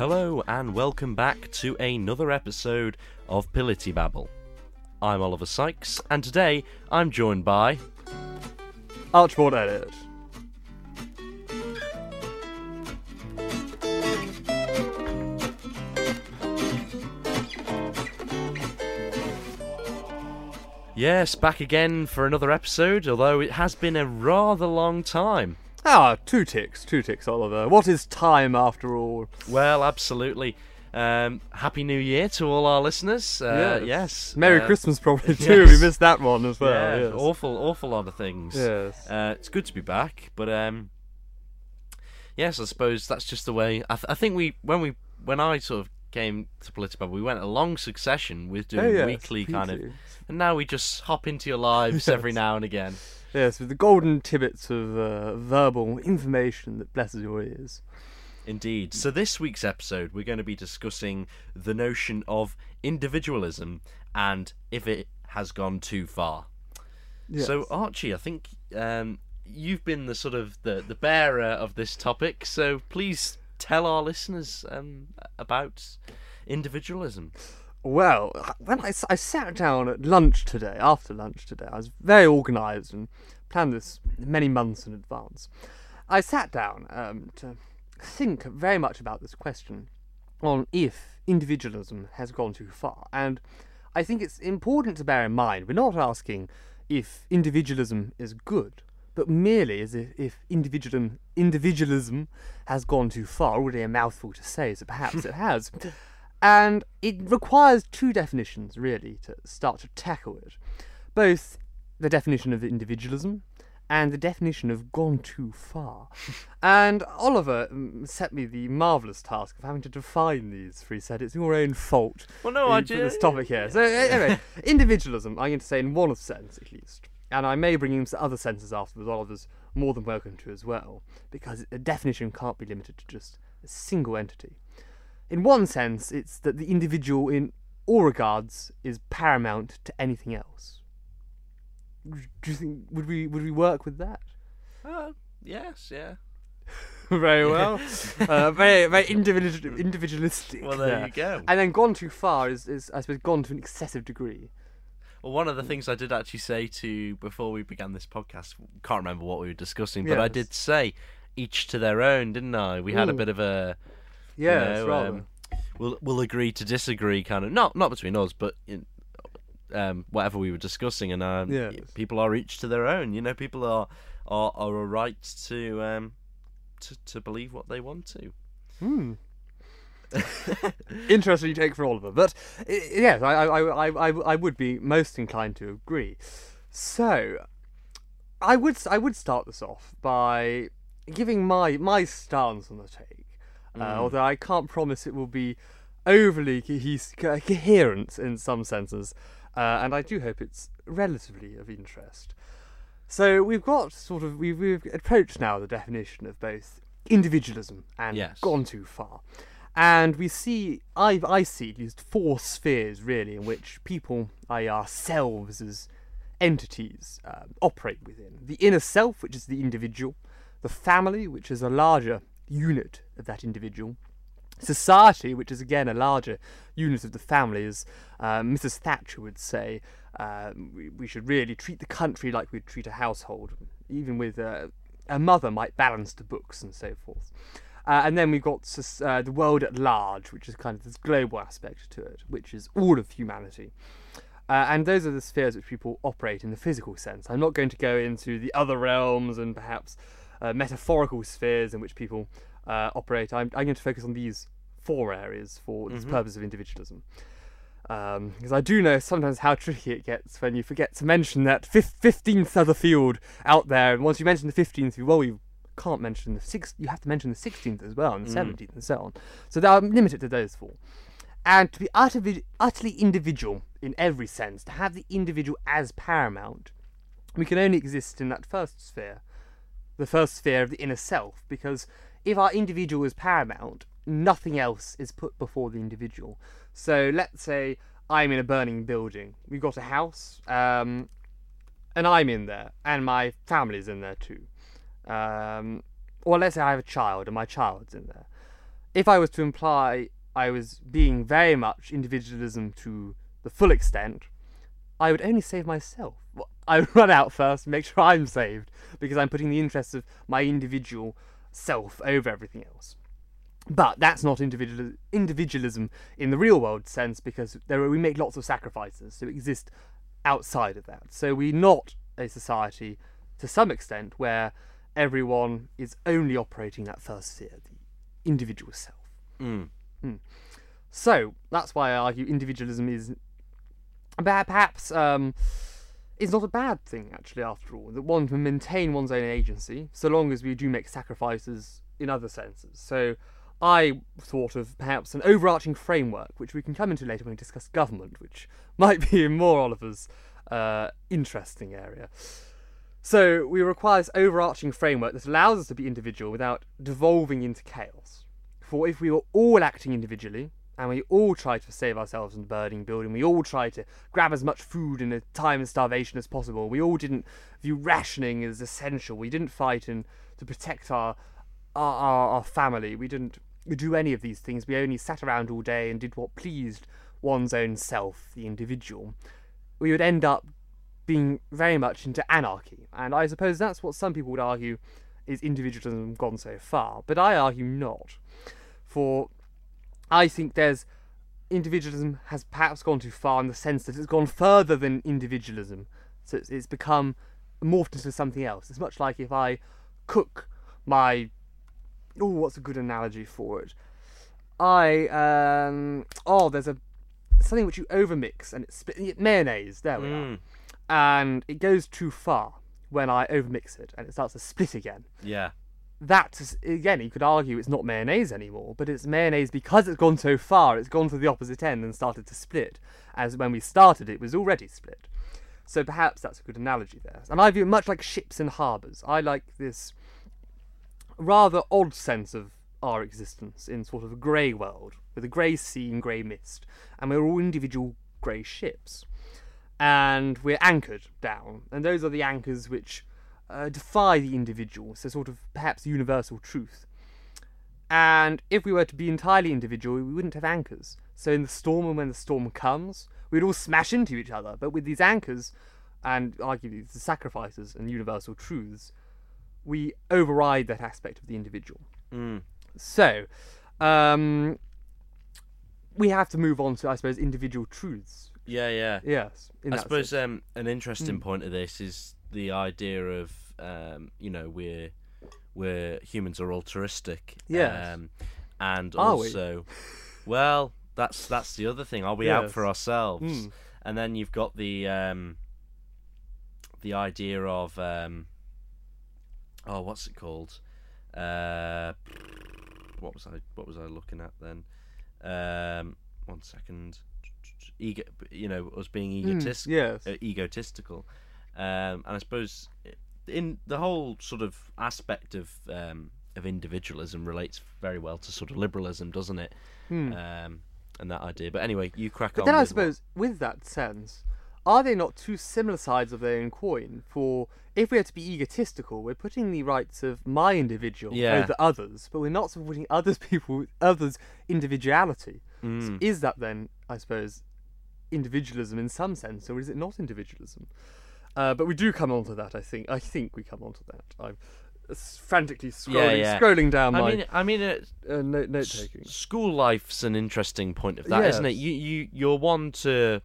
Hello and welcome back to another episode of Pillity Babble. I'm Oliver Sykes, and today I'm joined by. Archibald Elliott. Yes, back again for another episode, although it has been a rather long time. Ah, two ticks, two ticks, Oliver. What is time after all? Well, absolutely. Um, Happy New Year to all our listeners. Uh, yes. Merry uh, Christmas, probably too. yes. We missed that one as well. yeah, yes. awful, awful lot of things. Yes. Uh, it's good to be back, but um, yes, I suppose that's just the way. I, th- I think we when we when I sort of came to Political, we went a long succession with doing Oh, yes, weekly kind of, and now we just hop into your lives every now and again. Yes, with the golden tibbets of uh, verbal information that blesses your ears. Indeed. So this week's episode, we're going to be discussing the notion of individualism and if it has gone too far. Yes. So Archie, I think um, you've been the sort of the, the bearer of this topic. So please tell our listeners um, about individualism. Well, when I, I sat down at lunch today, after lunch today, I was very organised and planned this many months in advance. I sat down um, to think very much about this question on if individualism has gone too far. And I think it's important to bear in mind we're not asking if individualism is good, but merely as if, if individualism, individualism has gone too far. Already a mouthful to say, so perhaps it has. And it requires two definitions, really, to start to tackle it. Both the definition of individualism and the definition of gone too far. and Oliver mm, set me the marvellous task of having to define these, for he said it's your own fault. Well, no, I put ju- this topic here. So, anyway, individualism, I'm going to say in one sense at least. And I may bring in some other senses afterwards, Oliver's more than welcome to as well, because a definition can't be limited to just a single entity. In one sense, it's that the individual, in all regards, is paramount to anything else. Do you think would we would we work with that? Uh, yes, yeah. very well, uh, very very individual, individualistic. Well, there you go. And then gone too far is, is I suppose gone to an excessive degree. Well, one of the things I did actually say to before we began this podcast, can't remember what we were discussing, but I did say each to their own, didn't I? We had a bit of a Yes, you know, um, we'll we'll agree to disagree, kind of not not between us, but in, um, whatever we were discussing, and um, Yes. people are each to their own. You know, people are are, are a right to um to to believe what they want to. Hmm. Interesting take for Oliver, but i- yes, I, I, I, I, I would be most inclined to agree. So, I would, I would start this off by giving my my stance on the take, uh, although I can't promise it will be overly co- coherent in some senses, uh, and I do hope it's relatively of interest. So we've got sort of we've, we've approached now the definition of both individualism and Yes. gone too far, and we see I I see at least four spheres really in which people, i.e., ourselves as entities, um, operate within the inner self, which is the individual, the family, which is a larger unit of that individual, society, which is again a larger unit of the family, as uh, Mrs. Thatcher would say, uh, we, we should really treat the country like we'd treat a household, even with uh, a mother might balance the books and so forth. Uh, and then we've got uh, the world at large, which is kind of this global aspect to it, which is all of humanity. Uh, and those are the spheres which people operate in the physical sense. I'm not going to go into the other realms and perhaps uh, metaphorical spheres in which people uh, operate. I'm, I'm going to focus on these four areas for this purpose of individualism. Um, because I do know sometimes how tricky it gets when you forget to mention that fif- 15th other field out there, and once you mention the 15th, you, well, you can't mention the sixth. You have to mention the 16th as well, and the 17th, and so on. So are limited to those four. And to be utterly, utterly individual in every sense, to have the individual as paramount, we can only exist in that first sphere, the first sphere of the inner self, because if our individual is paramount, nothing else is put before the individual. So let's say I'm in a burning building. We've got a house, um, and I'm in there, and my family's in there too. Um, or let's say I have a child, and my child's in there. if I was to imply I was being very much individualism to the full extent, I would only save myself. I would run out first make sure I'm saved because I'm putting the interests of my individual self over everything else. But that's not individual individualism in the real world sense because there are, we make lots of sacrifices to exist outside of that. So we're not a society to some extent where everyone is only operating that first sphere, the individual self. Mm. So that's why I argue individualism is perhaps um, is not a bad thing actually. After all, that one can maintain one's own agency so long as we do make sacrifices in other senses. So I thought of perhaps an overarching framework, which we can come into later when we discuss government, which might be more Oliver's uh, interesting area. So we require this overarching framework that allows us to be individual without devolving into chaos. For if we were all acting individually, and we all tried to save ourselves from the burning building, we all tried to grab as much food in a time of starvation as possible, we all didn't view rationing as essential, we didn't fight in, to protect our, our, our, our family, we didn't do any of these things, we only sat around all day and did what pleased one's own self, the individual, we would end up being very much into anarchy. And I suppose that's what some people would argue is individualism gone so far. But I argue not. For I think there's individualism has perhaps gone too far in the sense that it's gone further than individualism. So it's, it's become morphed into something else. It's much like if I cook my oh, what's a good analogy for it? I um oh, there's a something which you overmix and it's mayonnaise. There we are Mm. and it goes too far when I overmix it and it starts to split again. Yeah. That is, again, you could argue it's not mayonnaise anymore, but it's mayonnaise because it's gone so far. It's gone to the opposite end and started to split. As when we started, it was already split. So perhaps that's a good analogy there. And I view it much like ships in harbours. I like this rather odd sense of our existence in sort of a grey world with a grey sea and grey mist, and we're all individual grey ships and we're anchored down. And those are the anchors which uh, defy the individual, so sort of perhaps universal truth. And if we were to be entirely individual, we wouldn't have anchors. So in the storm and when the storm comes, we'd all smash into each other. But with these anchors, and arguably the sacrifices and universal truths, we override that aspect of the individual. Mm. So, um, we have to move on to, I suppose, individual truths. Yeah, yeah. Yes. I suppose um, an interesting Mm. point of this is the idea of um, you know we're we're humans are altruistic. Yes. Um, and Are we? also, well, that's that's the other thing. Are we out for ourselves? Mm. And then you've got the um, the idea of um, oh, what's it called? Uh, what was I what was I looking at then? Um, one second. Ego, you know, us being Mm, egotistical yes. uh, egotistical. Um, and I suppose in the whole sort of aspect of um, of individualism relates very well to sort of liberalism, doesn't it? Hmm. Um, and that idea. But anyway, you crack But on. then I with what- suppose, with that sense, are they not two similar sides of their own coin? For if we are to be egotistical, we're putting the rights of my individual Yeah. over others, but we're not supporting others people others' individuality. So Mm. is that then, I suppose, individualism in some sense, or is it not individualism? Uh, but we do come on to that. I think. I think we come on to that. I'm frantically scrolling, yeah. scrolling down I my mean, I mean, uh, uh, note note s- taking. school life's an interesting point of that, not it? You you you're one to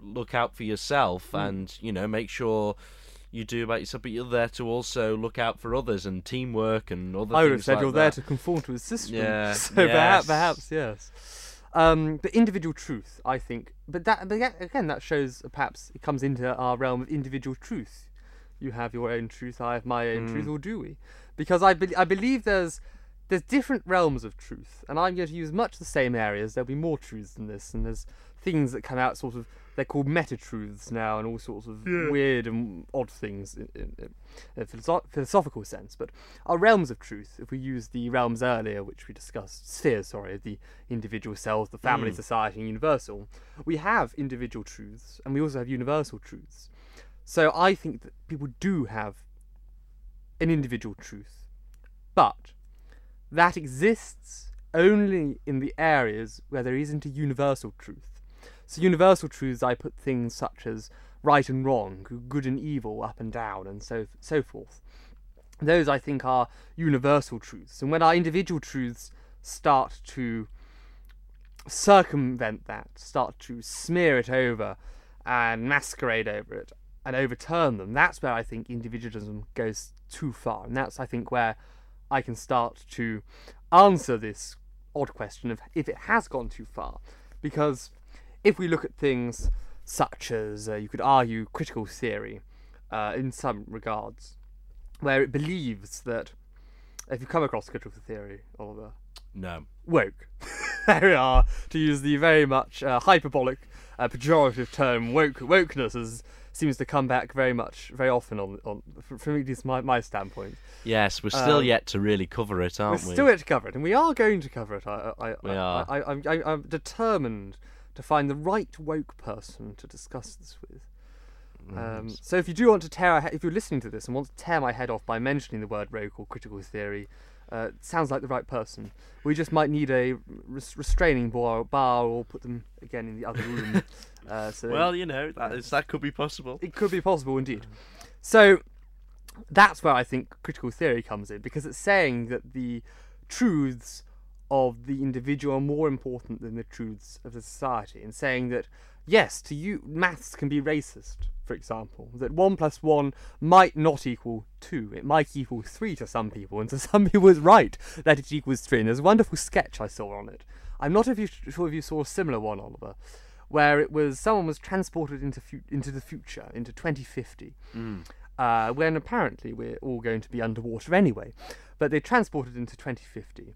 look out for yourself Mm. and you know make sure you do about yourself, but you're there to also look out for others and teamwork and other I would have said like you're there to conform to a system. Yeah, So perhaps, perhaps, yes. Um, but individual truth, I think. But that, but again, that shows perhaps it comes into our realm of individual truth. You have your own truth, I have my own truth, Mm. or do we? Because I, be- I believe there's there's different realms of truth, and I'm going to use much the same areas. There'll be more truths than this, and there's things that come out sort of they're called meta truths now, and all sorts of weird and odd things in, in, in a philosoph- philosophical sense. But our realms of truth, if we use the realms earlier, which we discussed, spheres, sorry, the individual self, the family, Mm. society, and universal, we have individual truths, and we also have universal truths. So I think that people do have an individual truth, but that exists only in the areas where there isn't a universal truth. So, universal truths, I put things such as right and wrong, good and evil, up and down, and so so forth. Those I think are universal truths, and when our individual truths start to circumvent that, start to smear it over and masquerade over it and overturn them, that's where I think individualism goes too far. And that's, I think, where I can start to answer this odd question of if it has gone too far. Because if we look at things such as, uh, you could argue, critical theory uh, in some regards, where it believes that if you come across critical theory, Oliver, No. woke. there we are, to use the very much uh, hyperbolic, uh, pejorative term woke. Wokeness is, seems to come back very much, very often on, on from, at least my, my standpoint. Yes, we're still Um, yet to really cover it, We're aren't we? We still yet to cover it, and we are going to cover it. I, I, We I, are. I, I, I, I'm determined to find the right woke person to discuss this with. Um, so if you do want to tear, he- if you're listening to this and want to tear my head off by mentioning the word woke or critical theory, uh, sounds like the right person. We just might need a res- restraining bar, bar or put them again in the other room. uh, so well, you know, that, is, that could be possible. it could be possible indeed. So that's where I think critical theory comes in because it's saying that the truths of the individual are more important than the truths of the society, and saying that yes, to you, maths can be racist, for example, that one plus one might not equal two, it might equal three to some people, and to some people it's right that it equals three. And there's a wonderful sketch I saw on it. I'm not if you, sure if you saw a similar one, Oliver, where it was someone was transported into fu- into the future, into 2050 uh, when apparently we're all going to be underwater anyway. But they transported into 2050,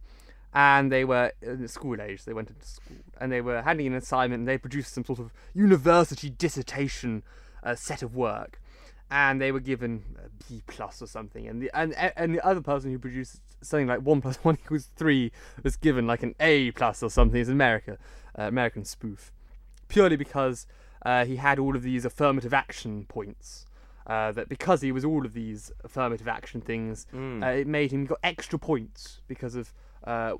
and they were in the school age. They went into school, and they were handing an assignment, and they produced some sort of university dissertation uh, set of work, and they were given a B plus or something, and the and and the other person who produced something like one plus one equals three was given like an A plus or something. It's America, uh, American spoof, purely because uh, he had all of these affirmative action points uh, that because he was all of these affirmative action things, uh, it made him got extra points because of uh,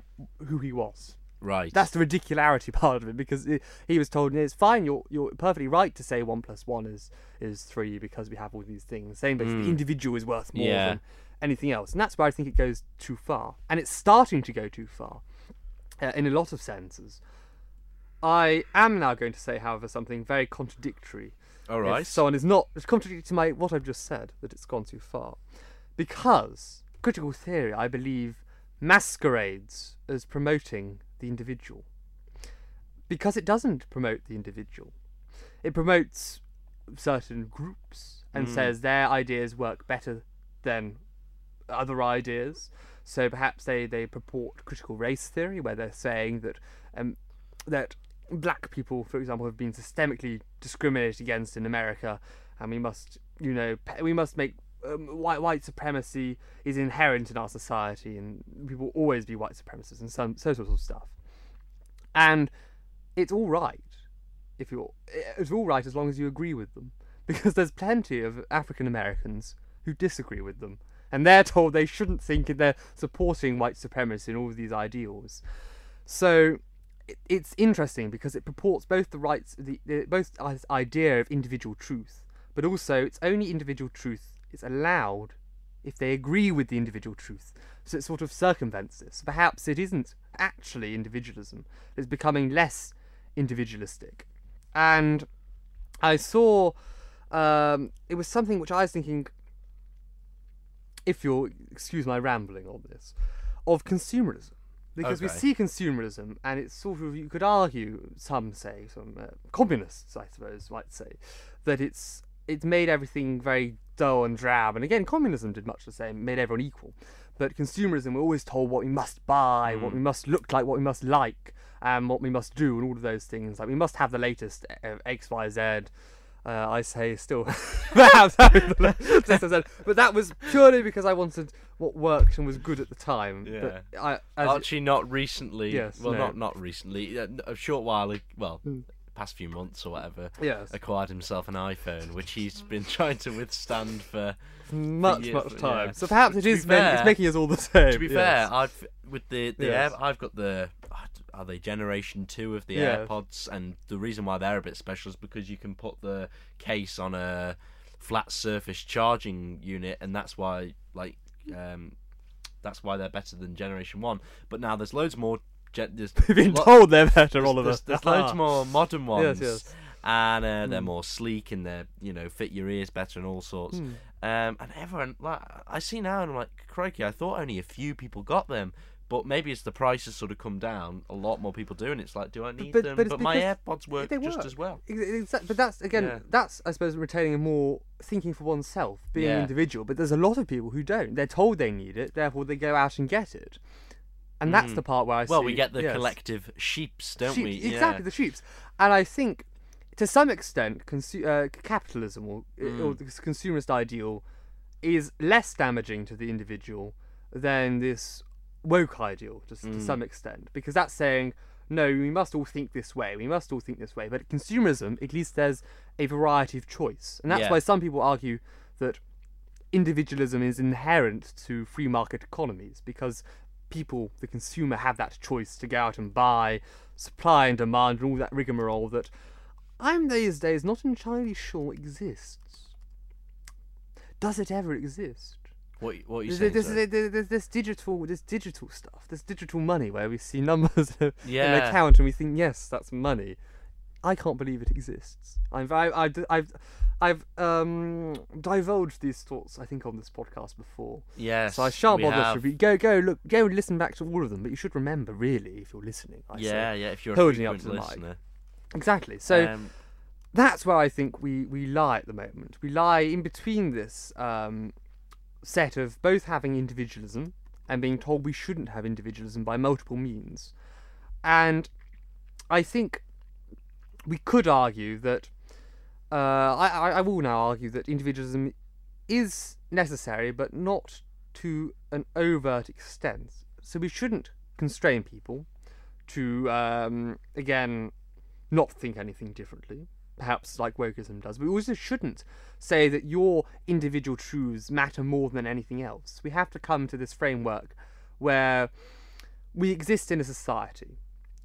who he was. Right. That's the ridicularity part of it because he he was told it's fine. You're you're perfectly right to say one plus one is is three because we have all these things. Saying basically the individual is worth more Yeah. than anything else, and that's where I think it goes too far, and it's starting to go too far uh, in a lot of senses. I am now going to say, however, something very contradictory All right. if someone is not it's contradictory to my what I've just said that it's gone too far, because critical theory, I believe, masquerades as promoting the individual, because it doesn't promote the individual. It promotes certain groups and says their ideas work better than other ideas. So perhaps they, they purport critical race theory, where they're saying that um, that black people, for example, have been systemically discriminated against in America, and we must, you know, pe- we must make um, white white supremacy is inherent in our society, and we will always be white supremacists and some so sort of stuff. And it's all right if you're it's all right as long as you agree with them, because there's plenty of African Americans who disagree with them, and they're told they shouldn't think they're supporting white supremacy and all of these ideals. So it's interesting because it purports both the rights, the, the both idea of individual truth, but also it's only individual truth is allowed if they agree with the individual truth. So it sort of circumvents this. Perhaps it isn't actually individualism; it's becoming less individualistic. And I saw um, it was something which I was thinking, if you'll excuse my rambling on this, of consumerism. Because we see consumerism, and it's sort of, you could argue, some say, some uh, communists, I suppose, might say, that it's it's made everything very dull and drab. And again, communism did much the same, made everyone equal. But consumerism, we're always told what we must buy, what we must look like, what we must like, and what we must do, and all of those things. Like we must have the latest uh, X, Y, Z. Uh, I say still, perhaps having the latest X, Y, Z. But that was purely because I wanted what worked and was good at the time. But I, Actually, not recently. Yes, Well, no. not not recently. A short while. Well, past few months or whatever, Yes. acquired himself an iPhone, which he's been trying to withstand for. much, years, much yeah. time. So perhaps it is meant, it's making us all the same. To be yes. fair, I've with the the Yes. Air, I've got the are they generation two of the Yeah. AirPods, and the reason why they're a bit special is because you can put the case on a flat surface charging unit, and that's why like um, that's why they're better than generation one. But now there's loads more. Gen- there's We've been lo- told they're better, there's, Oliver. there's, there's loads more modern ones. Yes, yes. And uh, they're Mm. more sleek and they're you know fit your ears better and all sorts. Hmm. Um, and everyone like I see now and I'm like, crikey, I thought only a few people got them. But maybe as the prices sort of come down, a lot more people do, and it's like, do I need but- them? but But, my AirPods work they just as well. Ex- exa- But that's again, Yeah. that's I suppose retaining a more thinking for oneself, being an Yeah. individual. But there's a lot of people who don't. They're told they need it, therefore they go out and get it, and that's Mm. the part where I say. Well, see. we get the yes. collective sheeps, don't Sheep- we? Exactly, Yeah. the sheeps. And I think, to some extent, consu- uh, capitalism or, Mm. or the consumerist ideal is less damaging to the individual than this woke ideal, just to Mm. some extent, because that's saying. No, we must all think this way. We must all think this way. But consumerism, at least there's a variety of choice. And that's Yeah. why some people argue that individualism is inherent to free market economies because people, the consumer, have that choice to go out and buy, supply and demand, and all that rigmarole that I'm these days not entirely sure exists. Does it ever exist? What, what are you There's, saying? there's, there's this digital, this digital stuff, this digital money where we see numbers in an account and we think, yes, that's money. I can't believe it exists. I've, I, I've, I've, I've um, divulged these thoughts, I think, on this podcast before. Yes. So I shan't bother to. Go, go, look, go and listen back to all of them. But you should remember, really, if you're listening. I say. Yeah, yeah. If you're a holding up to the mic. listener, exactly. So um, that's where I think we, we lie at the moment. We lie in between this um, set of both having individualism and being told we shouldn't have individualism by multiple means. And I think we could argue that uh, I, I, will now argue that individualism is necessary, but not to an overt extent. So we shouldn't constrain people to, um, again, not think anything differently, perhaps like wokeism does. We also shouldn't say that your individual truths matter more than anything else. We have to come to this framework where we exist in a society.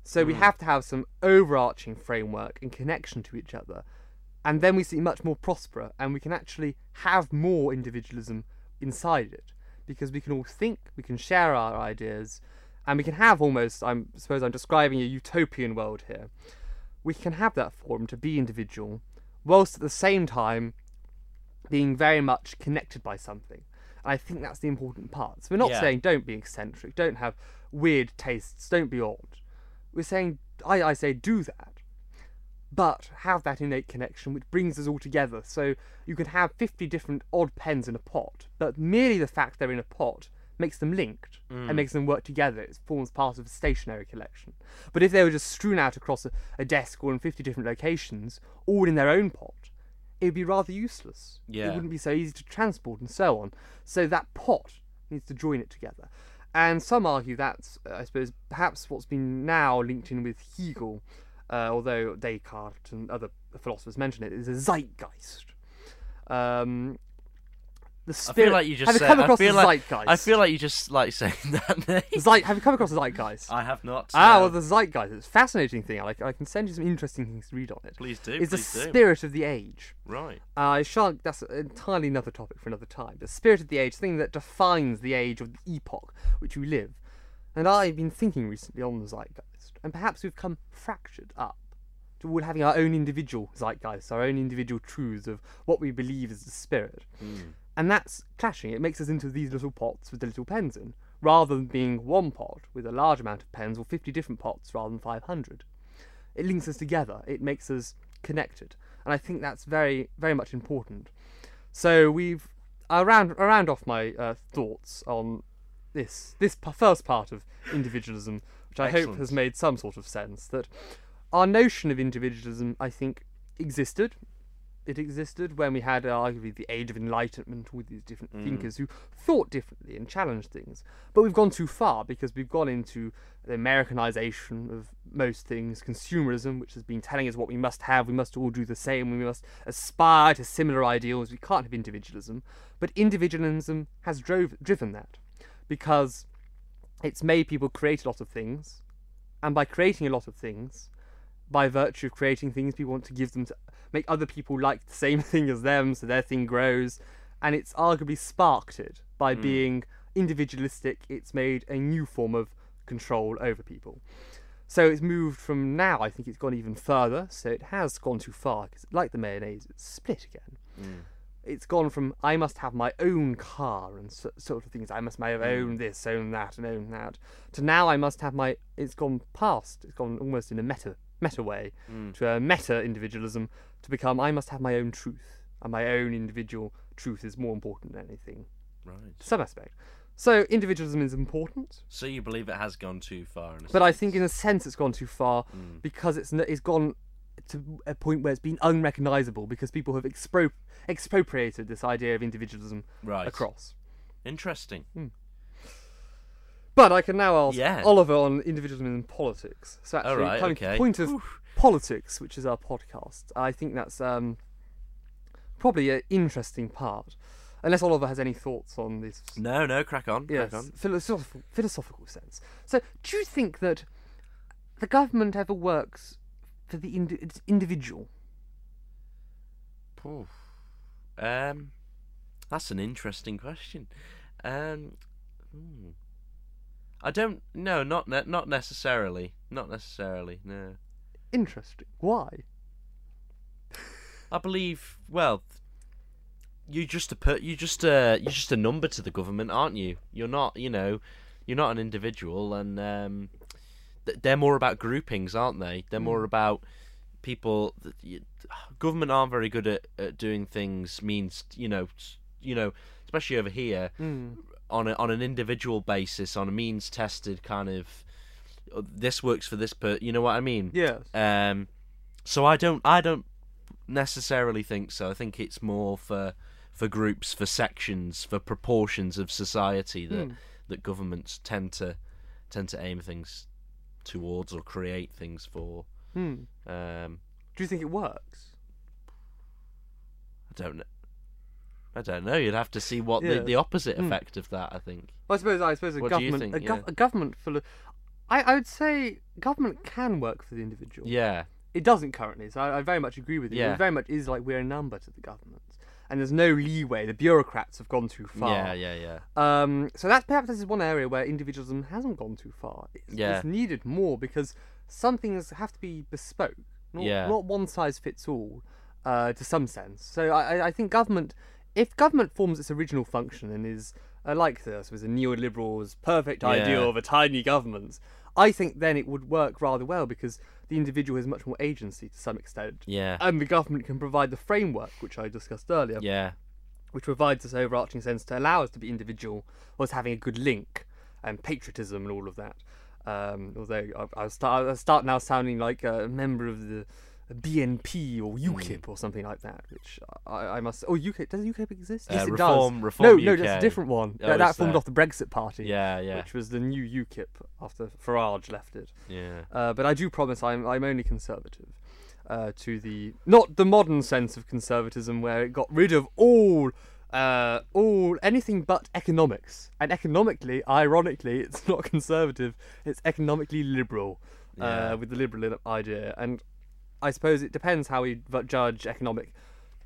So we Mm. have to have some overarching framework and connection to each other. And then we see much more prosper and we can actually have more individualism inside it. Because we can all think, we can share our ideas, and we can have almost, I suppose I'm describing a utopian world here. We can have that forum to be individual, whilst at the same time being very much connected by something. And I think that's the important part. So we're not Yeah. saying don't be eccentric, don't have weird tastes, don't be odd. We're saying, I, I say, do that, but have that innate connection which brings us all together. So you can have 50 different odd pens in a pot, but merely the fact they're in a pot makes them linked and mm. makes them work together. It forms part of a stationary collection. But if they were just strewn out across a, a desk or in 50 different locations, all in their own pot, it would be rather useless. It wouldn't be so easy to transport and so on. So that pot needs to join it together. And some argue that's, uh, I suppose, perhaps what's been now linked in with Hegel, uh, although Descartes and other philosophers mention it, is a zeitgeist. Um, the I feel like you just have you said. come I across feel the like zeitgeist? I feel like you just like saying that name. Zeit, have you come across the zeitgeist? I have not. ah, no. well, the zeitgeist. It's a fascinating thing. I, I can send you some interesting things to read on it. Please do. It's the do. spirit of the age. Right. Uh, I shan't. That's entirely another topic for another time. The spirit of the age, the thing that defines the age of the epoch which we live. And I've been thinking recently on the zeitgeist, and perhaps we've come fractured up to all having our own individual zeitgeist, our own individual truths of what we believe is the spirit. And that's clashing. It makes us into these little pots with the little pens in, rather than being one pot with a large amount of pens or 50 different pots rather than 500 it links us together. It makes us connected, and I think that's very, very much important. So we've I'll round, I'll round off my uh, thoughts on this this p- first part of individualism, which I hope has made some sort of sense. That our notion of individualism, I think, existed it existed when we had uh, arguably the age of enlightenment with these different Mm. thinkers who thought differently and challenged things. But we've gone too far because we've gone into the Americanization of most things, consumerism, which has been telling us what we must have, we must all do the same, we must aspire to similar ideals, we can't have individualism. But individualism has drove, driven that because it's made people create a lot of things, and by creating a lot of things, by virtue of creating things, people want to give them to make other people like the same thing as them, so their thing grows, and it's arguably sparked it by being individualistic. It's made a new form of control over people. So it's moved from now. I think it's gone even further. So it has gone too far because, like the mayonnaise, it's split again. Mm. It's gone from I must have my own car and so, sort of things. I must my own this, own that, and own that. To now I must have my. It's gone past. It's gone almost in a meta meta way Mm. to a meta individualism to become I must have my own truth and my own individual truth is more important than anything Right. some aspect. So individualism is important, So you believe it has gone too far? In a but I think in a sense it's gone too far Mm. because it's it's gone to a point where it's been unrecognizable because people have expro- expropriated this idea of individualism right. across. Interesting. But I can now ask Yeah. Oliver on individualism and politics. So actually, All right. coming to the point of politics, which is our podcast, I think that's um, probably an interesting part. Unless Oliver has any thoughts on this No, no. Crack on. yes, Crack on. philosophical, philosophical sense. So, do you think that the government ever works for the indi- individual? Poof. Um, that's an interesting question. Um, hmm. I don't. No, not ne- not necessarily. Not necessarily. No. Interesting. Why? I believe. Well, you just a per- you just a you're just a number to the government, aren't you? You're not. You know, you're not an individual, and um, th- they're more about groupings, aren't they? They're more about people. That you, government aren't very good at, at doing things. Means you know, you know, especially over here Mm. On a, on an individual basis, on a means tested kind of. uh, This works for this, per. You know what I mean? Yes. Um, so I don't I don't necessarily think so. I think it's more for for groups, for sections, for proportions of society that Hmm. that governments tend to tend to aim things towards or create things for. Hmm. Um, Do you think it works? I don't know. I don't know. You'd have to see what the, Yeah. the opposite Hmm. effect of that. I think. Well, I suppose I suppose a What government think? a, gov- Yeah. a government full of I, I would say government can work for the individual. Yeah. It doesn't currently, so I, I very much agree with you. Yeah. It very much is like we're a number to the government, and there's no leeway. The bureaucrats have gone too far. Yeah. Yeah. Yeah. Um, so that's perhaps this is one area where individualism hasn't gone too far. It's, Yeah. it's needed more because some things have to be bespoke, not, Yeah. not one size fits all, uh, to some sense. So I- I think government, if government forms its original function and is uh, like this, was a neoliberal's perfect ideal of a tiny government, I think then it would work rather well because the individual has much more agency to some extent. Yeah. And the government can provide the framework, which I discussed earlier Yeah. which provides this overarching sense to allow us to be individual whilst having a good link and patriotism and all of that. Um, although I, I, start, I start now sounding like a member of the BNP or. UKIP or something like that, which I, I must. Oh, UKIP does UKIP exist? Uh, Yes, it Reform- does. Reform no, no, that's a different one. Oh, that, that formed there? off the Brexit Party, Yeah. Yeah. which was the new UKIP after Farage left it. Yeah. Uh, but I do promise I'm I'm only conservative. Uh, to the not the modern sense of conservatism where it got rid of all uh, all anything but economics and economically ironically it's not conservative it's economically liberal Yeah. uh, with the liberal idea and I suppose it depends how we judge economic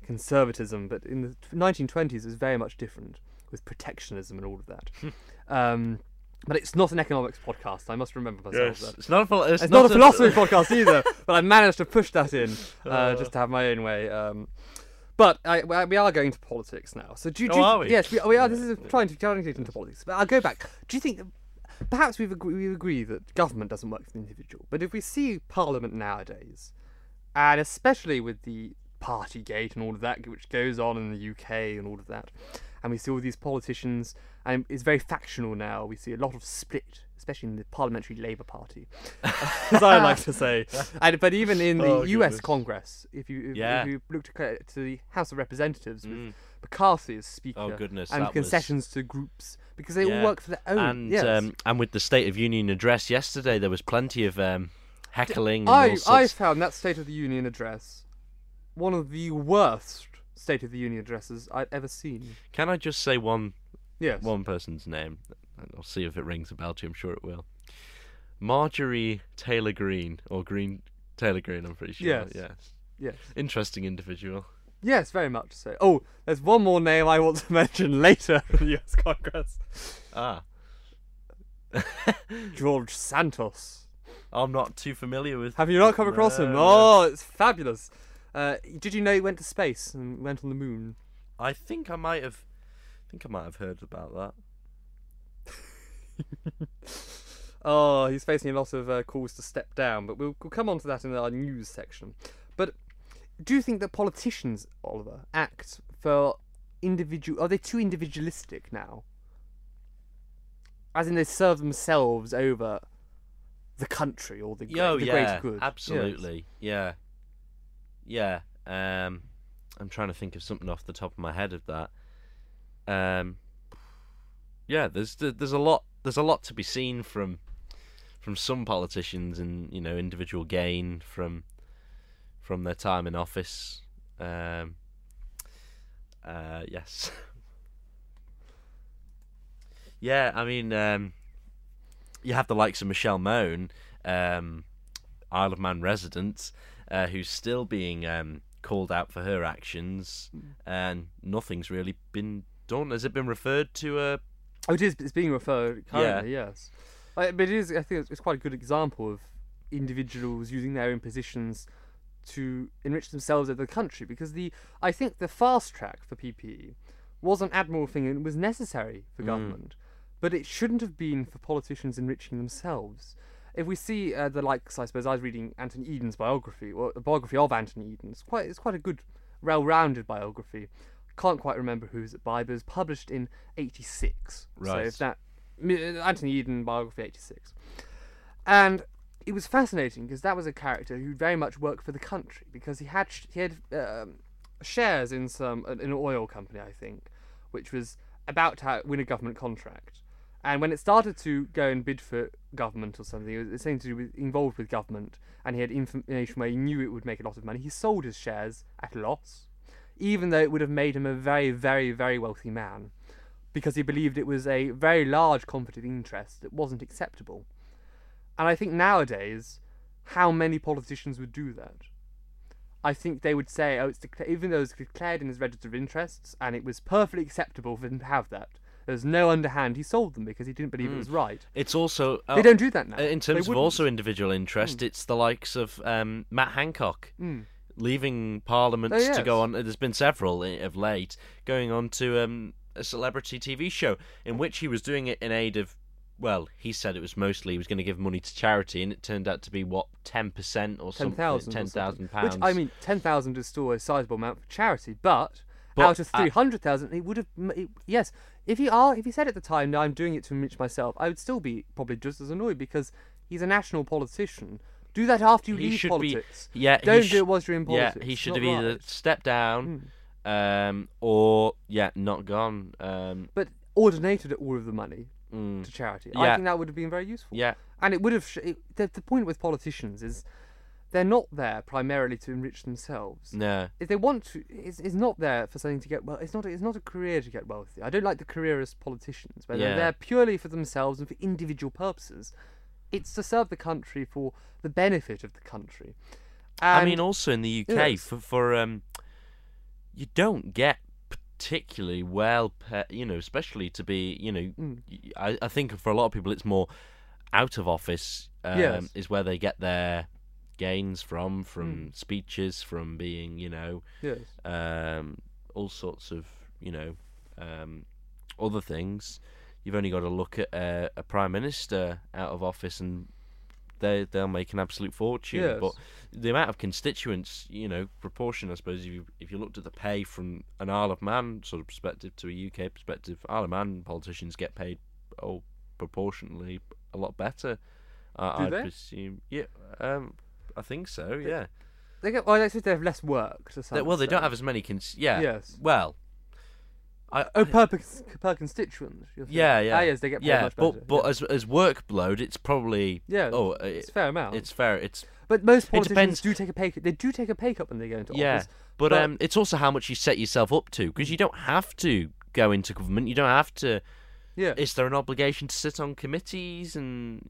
conservatism but in the 1920s it was very much different with protectionism and all of that um, but it's not an economics podcast I must remember myself that. It's not a. It's, It's not, a philosophy podcast either, but I managed to push that in uh, just to have my own way. Um, but I, we are- going to politics now. So do, you- do Oh, you- are we? Yes, we, we are. This is trying to trying to get into politics. But I'll go back. Do you think that perhaps we've agree, we agree that government doesn't work for the individual, but if we see Parliament nowadays, and especially with the Partygate and all of that, which goes on in the UK and all of that, and we see all these politicians, and it's very factional now. We see a lot of split, especially in the Parliamentary Labour Party, as I like to say. And but even in the Oh, U.S. goodness. Congress, if you if, Yeah. if you look to, to the House of Representatives with Mm. McCarthy as Speaker, Oh goodness, and that was- concessions to groups because they all work for their own. and yes. um, and with the State of Union address yesterday, there was plenty of um, heckling. And I I found that State of the Union address one of the worst State of the Union addresses I'd ever seen. Can I just say one Yes. one person's name? I'll see if it rings a bell to you. I'm sure it will. Marjorie Taylor Greene or Greene Taylor Greene. I'm pretty sure. Yes. Yes. Yes. Interesting individual. Yes, very much so. Oh, there's one more name I want to mention later in the US Congress. Ah, George Santos. I'm not too familiar with. Have you not come across him? Oh, it's fabulous. Uh, did you know he went to space and went on the moon? I think I might have. I think I might have heard about that. Oh, he's facing a lot of uh, calls to step down, but we'll, we'll come on to that in our news section. But do you think that politicians, Oliver, act for individual? Are they too individualistic now? As in, they serve themselves over the country or the, Oh the yeah, greater good. Yes. absolutely. Yeah, yeah. Um, I'm trying to think of something off the top of my head of that. Um, yeah, there's there's a lot there's a lot to be seen from from some politicians and you know individual gain from from their time in office. Um, uh, yes. yeah, I mean, um, you have the likes of Michelle Mone, um, Isle of Man resident, uh, who's still being um, called out for her actions, and nothing's really been done. Has it been referred to a? Oh, it is. It's being referred currently. Yes, Uh, but it is. I think it's, quite a good example of individuals using their own positions to enrich themselves over the country. Because the I think the fast track for PPE was an admirable thing and was necessary for Mm. government, but it shouldn't have been for politicians enriching themselves. If we see uh, the likes, I suppose I was reading Anthony Eden's biography, or the biography of Anthony Eden. It's quite, it's quite a good, well-rounded biography. Can't quite remember who's it by, but it was published in '86. Right. So if that Anthony Eden biography '86, and it was fascinating because that was a character who very much worked for the country because he had sh- he had um, shares in some in an oil company, I think, which was about to win a government contract. And when it started to go and bid for government or something, it was something to do with involved with government, and he had information where he knew it would make a lot of money. He sold his shares at a loss, even though it would have made him a very, very, very wealthy man, because he believed it was a very large conflict of interest that wasn't acceptable. And I think nowadays, how many politicians would do that? I think they would say, oh, it's decla- even though it's declared in his register of interests, and it was perfectly acceptable for him to have that. There's no underhand. He sold them because he didn't believe it was right. It's also They don't do that now. Uh, In They terms of wouldn't. also individual interest, it's the likes of um, Matt Hancock Mm. leaving Parliament Oh, to go on. There's been several of late going on to um, a celebrity TV show in which he was doing it in aid of. Well, he said it was mostly he was going to give money to charity, and it turned out to be what ten percent or ten something, thousand. ten thousand pounds. Which I mean, ten thousand is still a sizable amount for charity, but, But, out of uh, three hundred thousand, it would have. It, yes, if he are, if he said at the time, "No, I'm doing it to enrich myself," I would still be probably just as annoyed because he's a national politician. Do that after you He leave should be- politics. yeah, Don't sh- do it whilst you're in politics. yeah, he should not have either right. Hmm. stepped down, um, or yeah, not gone. Um, But or donated all of the money mm, to charity. Yeah. I think that would have been very useful. yeah, And it would have. Sh- it, the, the point with politicians is they're not there primarily to enrich themselves. no, if they want to, it's, it's not there for something to get well. It's not. It's not a career to get wealthy. I don't like the careerist politicians, where Yeah. they're there purely for themselves and for individual purposes. It's to serve the country for the benefit of the country. I mean, also in the UK, Yes. for for um, you don't get particularly well, pa you know, especially to be, you know, Mm. I, I think for a lot of people, it's more out of office um, Yes. is where they get their gains from, Mm. from speeches, from being, you know, yes, um, all sorts of, you know, um, other things. You've only got to look at uh, a prime minister out of office and they they'll make an absolute fortune. Yes. But the amount of constituents, you know, proportion, I suppose, if you if you looked at the pay from an Isle of Man sort of perspective to a UK perspective, Isle of Man politicians get paid oh proportionally a lot better. I Do I'd they? presume, yeah, um, I think so. Yeah. They get. Well, I suppose they have less work. To some They- well, they don't extent. have as many. Cons- yeah. Yes. Well. I, Oh, per, per constituent. you're saying? Yeah, yeah. Ah, yes, they get paid yeah, much better. but but yeah. as as workload, it's probably Yeah, oh, it's a fair amount. it's fair. It's but most it politicians depends- do take a pay. cut. They do take a pay cut when they go into yeah, office. but, but- um, it's also how much you set yourself up to because you don't have to go into government. You don't have to. Yeah. Is there an obligation to sit on committees and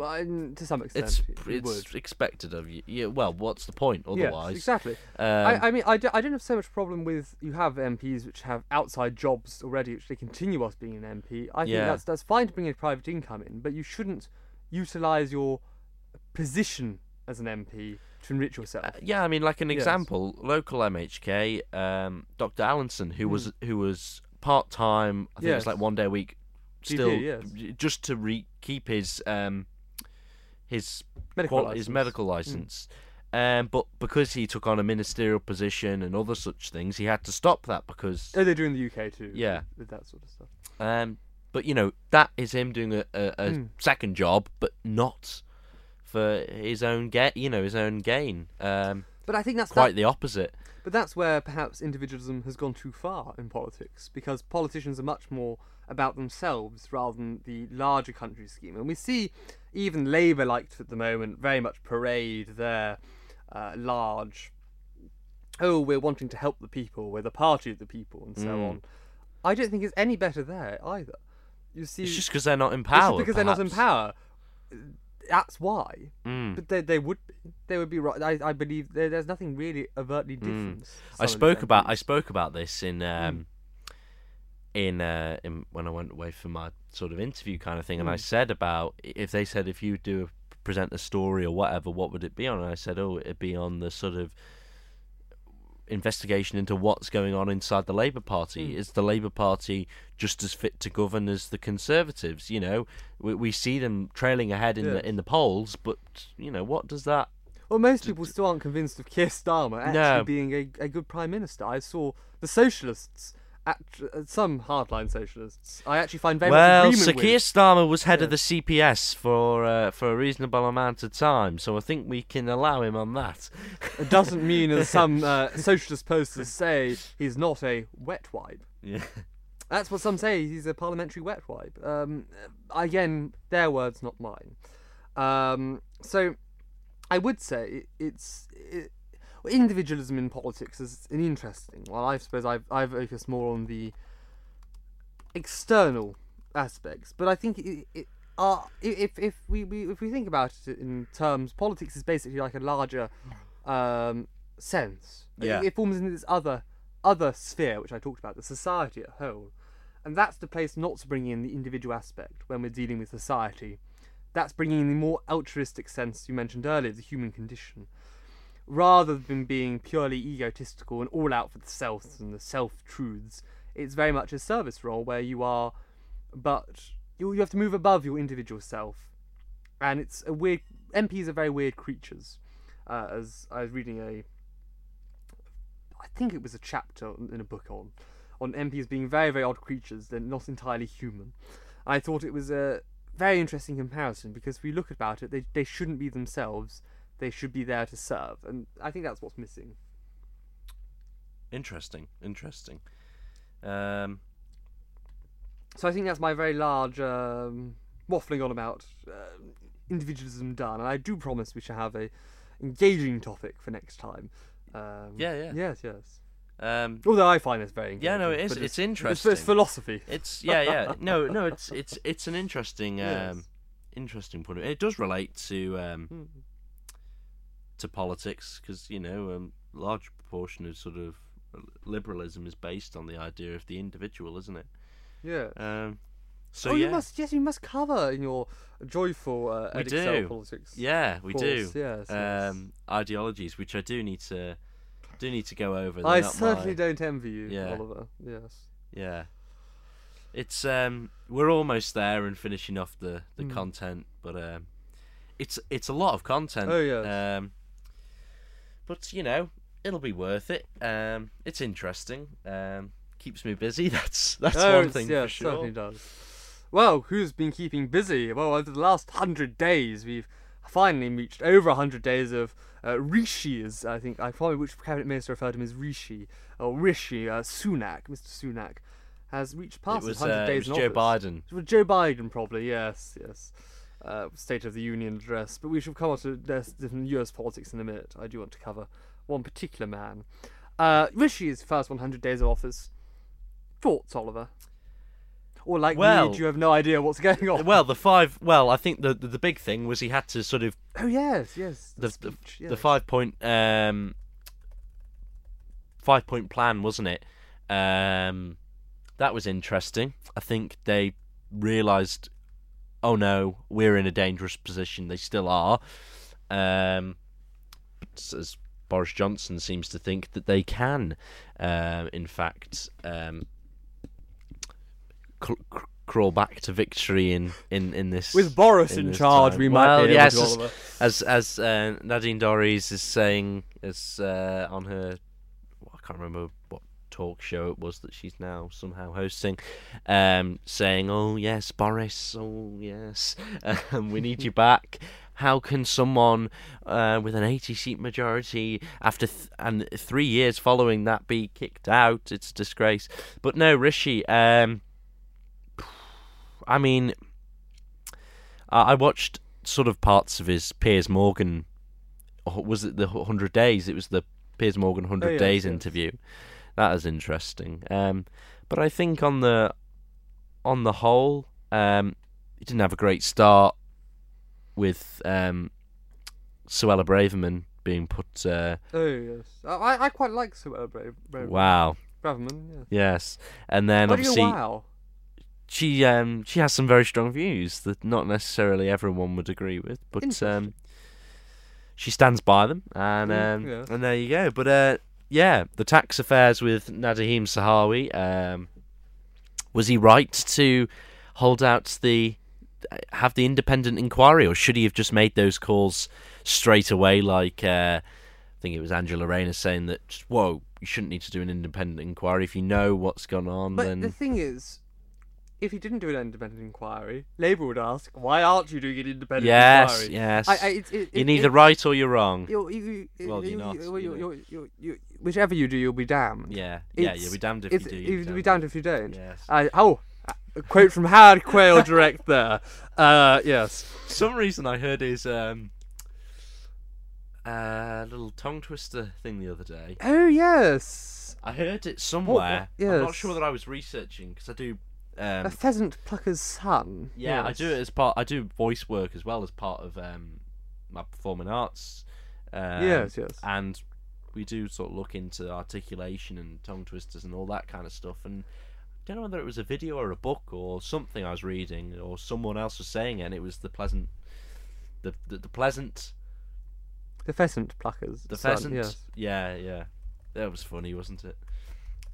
well, and to some extent, it's it's expected of you? Yeah. Well, what's the point otherwise? Yes, exactly. Um, I, I mean, I, do, I don't have so much problem with you have MPs which have outside jobs already, which they continue whilst being an MP. I think Yeah. that's that's fine to bring a private income in, but you shouldn't utilise your position as an MP to enrich yourself. Uh, yeah, I mean, like an Yes. example, local MHK, um, Dr. Allinson, who was who was part time. I think it was. Like one day a week, GP, still yes. just to re- keep his um, his Medical qual- his licence. Hmm. medical license. Um, but because he took on a ministerial position and other such things, he had to stop that because. Oh, they do in the UK too. Yeah. with that sort of stuff. Um, but you know that is him doing a, a, a Mm. second job, but not for his own get. You know his own gain. Um, But I think that's quite that, the opposite. But that's where perhaps individualism has gone too far in politics, because politicians are much more about themselves rather than the larger country scheme. And we see even Labour, like at the moment, very much parade their uh, large, oh, we're wanting to help the people, we're the party of the people, and so Mm. on. I don't think it's any better there either. You see, It's just because they're not in it's power. just because they're not in power. That's why. Mm. But they, they would be. They would be right. I, I believe there, there's nothing really overtly different. Mm. I spoke about I spoke about this in um, in uh, in when I went away for my sort of interview kind of thing, and I Mm. said about if they said if you do a, present a story or whatever, what would it be on? And I said, oh, it'd be on the sort of investigation into what's going on inside the Labour Party. Mm. Is the Labour Party just as fit to govern as the Conservatives? You know, we, we see them trailing ahead in Yeah. the in the polls, but you know, what does that? Well, most people still aren't convinced of Keir Starmer actually No. being a, a good prime minister. I saw the socialists, act, some hardline socialists, I actually find very well, much Sir Keir. Starmer was head of the CPS for uh, for a reasonable amount of time, so I think we can allow him on that. It doesn't mean, as some uh, socialist posters say, he's not a wet wipe. yeah. That's what some say. He's a parliamentary wet wipe. Um, again, their words, not mine. Um, so, I would say it's it, individualism in politics is an interesting. Well, I suppose I've I focus more on the external aspects, but I think it, it uh, if if we, we if we think about it in terms, politics is basically like a larger um, sense. Yeah. It, it forms into this other other sphere which I talked about, the society at whole. And that's the place not to bring in the individual aspect when we're dealing with society. That's bringing in the more altruistic sense you mentioned earlier, the human condition. Rather than being purely egotistical and all out for the self and the self truths, it's very much a service role where you are, but you, you have to move above your individual self. And it's a weird. MPs are very weird creatures. Uh, as I was reading a I think it was a chapter in a book on on MPs being very very odd creatures. They're not entirely human. I thought it was a very interesting comparison because if we look about it, they they shouldn't be themselves. They should be there to serve, and I think that's what's missing. Interesting, interesting. Um, So I think that's my very large um, waffling on about uh, individualism done, and I do promise we shall have a engaging topic for next time. Um, Yeah, yeah. Yes, yes. um, Although I find this very engaging. Yeah, no, it is. It's It's, interesting. it's philosophy. it's yeah, yeah. No, no, it's it's it's an interesting, um, Yes. interesting point. It does relate to um, Hmm. To politics because you know, um, large proportion of sort of liberalism is based on the idea of the individual, isn't it? Yeah. Um, so oh, yeah, you must. Yes, you must cover in your joyful uh, We do. politics. yeah, we do. course, Yes. yes. um, ideologies, which I do need to do need to go over. I They're not certainly my- don't envy you, Yeah. Oliver. Yes. Yeah, it's um, we're almost there and finishing off the the Mm. content, but um, it's it's a lot of content. Oh, yes. Um, but you know, it'll be worth it. Um, it's interesting. Um, keeps me busy. That's that's oh, one thing yeah, for sure. certainly does. Well, who's been keeping busy? Well, over the last hundred days, we've finally reached over hundred days of uh, Rishi, I think I probably which cabinet minister referred to him as Rishi or Rishi uh, Sunak, Mr. Sunak, has reached It past was, hundred uh, it days was in Joe office. Biden. It was Joe Biden, probably, yes, yes. Uh, State of the Union address. But we shall come on to different US politics in a minute. I do want to cover one particular man. Uh, Rishi's first 100 days of office. Thoughts, Oliver? Or like Well- me, do you have no idea what's going on? Well, the five. Well, I think the, the the big thing was he had to sort of oh, yes, yes. the The, speech, the five point um five point plan, wasn't it? Um, that was interesting. I think they realised, oh no, we're in a dangerous position. They still are. Um, as Boris Johnson seems to think that they can, um, in fact, um, cr- crawl back to victory in in in this With Boris in in charge, time. we might well, be able yes, to, as- as as uh, Nadine Dorries is saying, as uh, on her, well, I can't remember talk show it was that she's now somehow hosting, um, saying, "Oh yes, Boris, oh yes, um, we need you back." How can someone uh, with an 80 seat majority after th- and three years following that be kicked out? It's a disgrace. But no, Rishi. Um, I mean, I I watched sort of parts of his Piers Morgan. Was it the Hundred Days? It was the Piers Morgan Hundred Oh, yes, Days yes. interview. That was interesting. Um, but I think on the on the whole, um, he didn't have a great start with um, Suella Braverman being put. Uh, Oh, yes. I, I- quite like Suella Bra- Bra- wow. Braverman, yes. Yes, and then What obviously wow? she um she has some very strong views that not necessarily everyone would agree with, but um she stands by them, and Mm, um and there you go. But uh yeah, the tax affairs with Nadhim Zahawi. Um, was he right to hold out the have the independent inquiry, or should he have just made those calls straight away? Like uh, I think it was Angela Rayner saying that, whoa, you shouldn't need to do an independent inquiry if you know what's gone on. But then the thing is, if he didn't do an independent inquiry, Labour would ask, "Why aren't you doing an independent yes, inquiry?" yes, I, I, it's it, you're it, neither it, right or you're wrong. You, you, you, Well, you, you're not, you- you you- know. you- you- you- whichever you do, you'll be damned. Yeah, yeah, It's- you'll be damned if you do. you'll you'll be damned if you don't. Yes. I, oh, a quote from Howard Quayle direct there. Uh, yes. For some reason I heard his um uh little tongue twister thing the other day. Oh yes. I heard it somewhere. Yes. I'm not sure that I was researching because I do. Um, a pheasant plucker's son. yeah, I do it as part. I do voice work as well as part of um, my performing arts. Um, yes, yes. and we do sort of look into articulation and tongue twisters and all that kind of stuff. And I don't know whether it was a video or a book or something I was reading or someone else was saying it. And it was the pleasant, the the, the pleasant, The pheasant pluckers. the son, pheasant. Yes. Yeah, yeah, that was funny, wasn't it?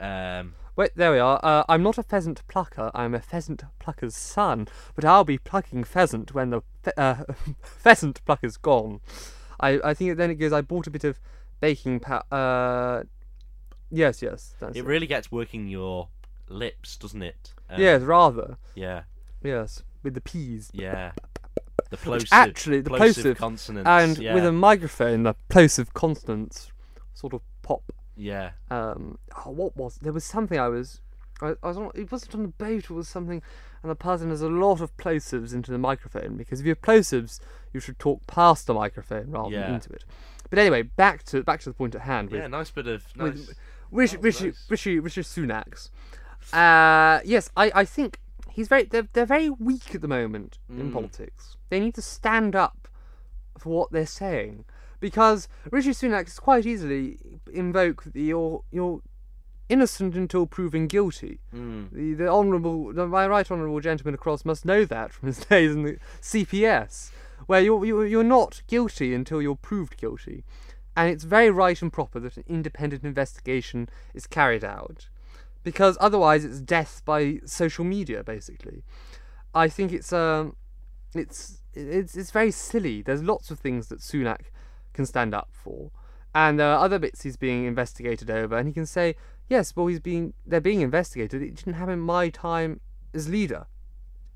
Um, Wait, there we are. Uh, I'm not a pheasant plucker. I'm a pheasant plucker's son, but I'll be plucking pheasant when the phe- uh, pheasant plucker's gone. I I think then it goes. I bought a bit of baking powder. Uh, yes, yes. That's it it. really gets working your lips, doesn't it? Um, yes, rather. Yeah. Yes, with the peas. Yeah. The plosive, actually, the plosive, plosive consonants. And yeah. with a microphone, the plosive consonants sort of pop. Yeah. Um, oh, what was there was something I was. I, I was on, it wasn't on a boat, it was something, and the person has a lot of plosives into the microphone because if you have plosives, you should talk past the microphone rather Yeah. than into it. But anyway, back to back to the point at hand. With Yeah, nice bit of with- nice. Rishi, That was Rishi, nice. Rishi, Rishi Sunak's. Uh, yes, I, I think he's very. They're, they're very weak at the moment in Mm. politics. They need to stand up for what they're saying because Rishi Sunak is quite easily invoke the you're you're innocent until proven guilty. Mm. The the honourable, the, my right honourable gentleman across must know that from his days in the CPS, where you're you're, you're not guilty until you're proved guilty, and it's very right and proper that an independent investigation is carried out, because otherwise it's death by social media basically. I think it's um, it's it's it's very silly. There's lots of things that Sunak can stand up for, and there are other bits he's being investigated over, and he can say, yes, well, he's being they're being investigated. It didn't happen my time as leader.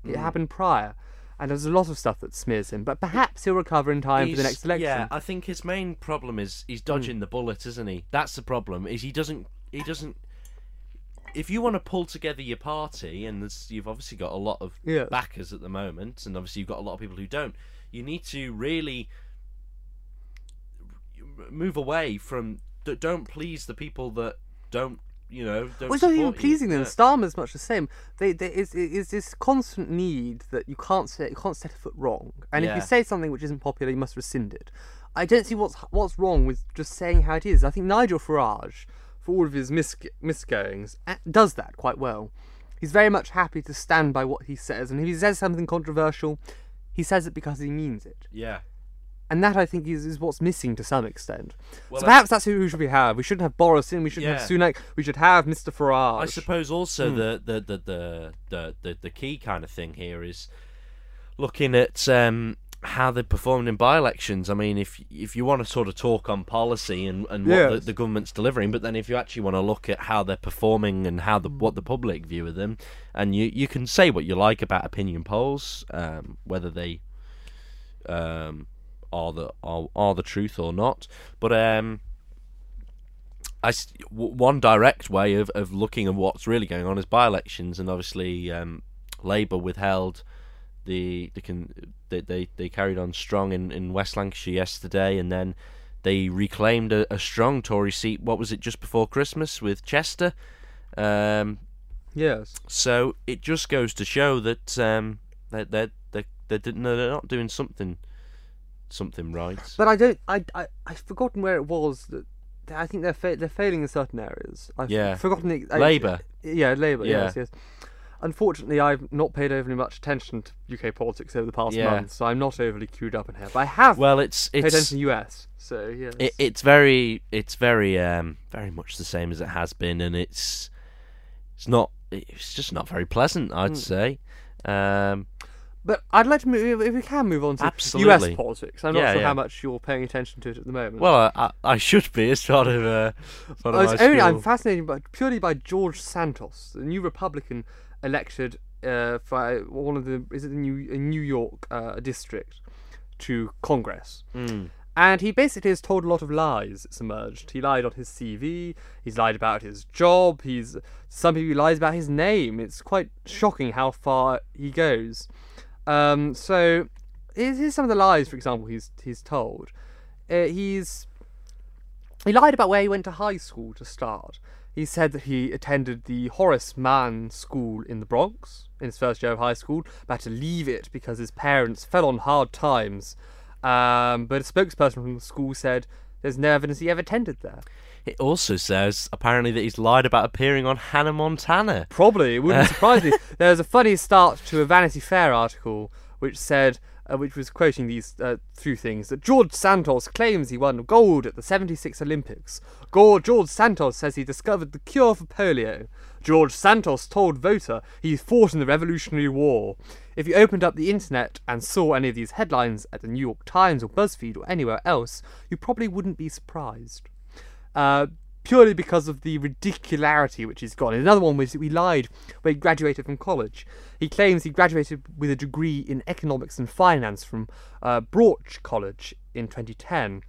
It Mm. happened prior. And there's a lot of stuff that smears him, but perhaps he'll recover in time for the next election. Yeah, I think his main problem is he's dodging the bullet, isn't he? That's the problem. Is he doesn't he doesn't. If you want to pull together your party, and there's, you've obviously got a lot of Yes. backers at the moment, and obviously you've got a lot of people who don't, you need to really move away from. d- Don't please the people that don't, you know, don't. Well, it's not even support you. pleasing them. Yeah. Starmer's much the same. They, they, it's, it's this constant need that you can't say, you can't set a foot wrong, and if you say something which isn't popular, you must rescind it. I don't see what's what's wrong with just saying how it is. I think Nigel Farage, for all of his mis- misgoings, does that quite well. He's very much happy to stand by what he says, and if he says something controversial, he says it because he means it. Yeah. And that I think is, is what's missing to some extent. Well, so perhaps that's who should we have. We shouldn't have Boris in. We shouldn't have Sunak. We should have Mr. Farage. I suppose also Hmm. the, the, the, the, the, the, key kind of thing here is looking at um, how they performed in by-elections. I mean, if if you want to sort of talk on policy and, and what the, the government's delivering, but then if you actually want to look at how they're performing and how the what the public view of them, and you you can say what you like about opinion polls, um, whether they um, are the are, are the truth or not, but um, I one direct way of, of looking at what's really going on is by-elections, and obviously um, Labour withheld the the con- they, they they carried on strong in, in West Lancashire yesterday, and then they reclaimed a, a strong Tory seat. What was it just before Christmas with Chester? Um, yes. so it just goes to show that um, they they they they didn't they're not doing something something right. But I don't. I, I I've forgotten where it was that. I think they're fa- they're failing in certain areas. I've Yeah. forgotten the I- Labour. Yeah, Labour. Yeah. Yes, yes. Unfortunately, I've not paid overly much attention to UK politics over the past Yeah. month, so I'm not overly queued up in here. But I have Well, it's paid it's attention to US. So yes. it, it's very it's very um very much the same as it has been and it's it's not it's just not very pleasant i'd Mm. say um But I'd like to move if we can move on to Absolutely. US politics. I'm not Yeah, sure yeah. how much you're paying attention to it at the moment. well I, I, should be It's part of uh part I of only, I'm fascinated by purely by George Santos, the new Republican elected uh, for one of the is it the New New York uh, district to Congress, Mm. and he basically has told a lot of lies. It's emerged. He lied on his CV. He's lied about his job. He's some people he lies about his name. It's quite shocking how far he goes. Um, so here's, some of the lies, for example, he's he's told. Uh, he's he lied about where he went to high school to start. He said that he attended the Horace Mann School in the Bronx in his first year of high school, but had to leave it because his parents fell on hard times. Um, but a spokesperson from the school said there's no evidence he ever attended there. It also says apparently that he's lied about appearing on hannah montana Probably, it wouldn't surprise me. There's a funny start to a Vanity Fair article which said, uh, which was quoting these uh, few things, that George Santos claims he won gold at the 76 Olympics. George Santos says he discovered the cure for polio. George Santos told voter he fought in the Revolutionary War. If you opened up the internet and saw any of these headlines at the New York Times or BuzzFeed or anywhere else, you probably wouldn't be surprised uh, purely because of the ridicularity which he's got. Another one was that he lied when he graduated from college. He claims he graduated with a degree in economics and finance from uh, Baruch College in 2010,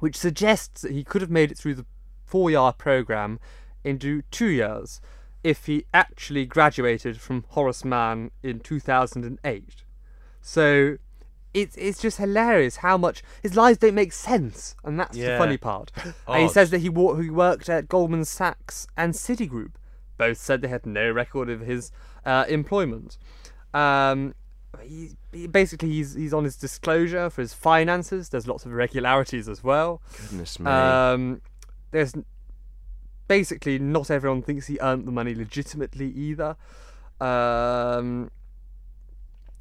which suggests that he could have made it through the four-year program into two years if he actually graduated from Horace Mann in 2008. So it's it's just hilarious how much his lies don't make sense, and that's the funny part. and he says that he, wa- he worked at Goldman Sachs and Citigroup. Both said they had no record of his uh, employment. Um, he, he- basically he's he's on his disclosure for his finances. There's lots of irregularities as well. goodness me Um, there's basically not everyone thinks he earned the money legitimately either. Um,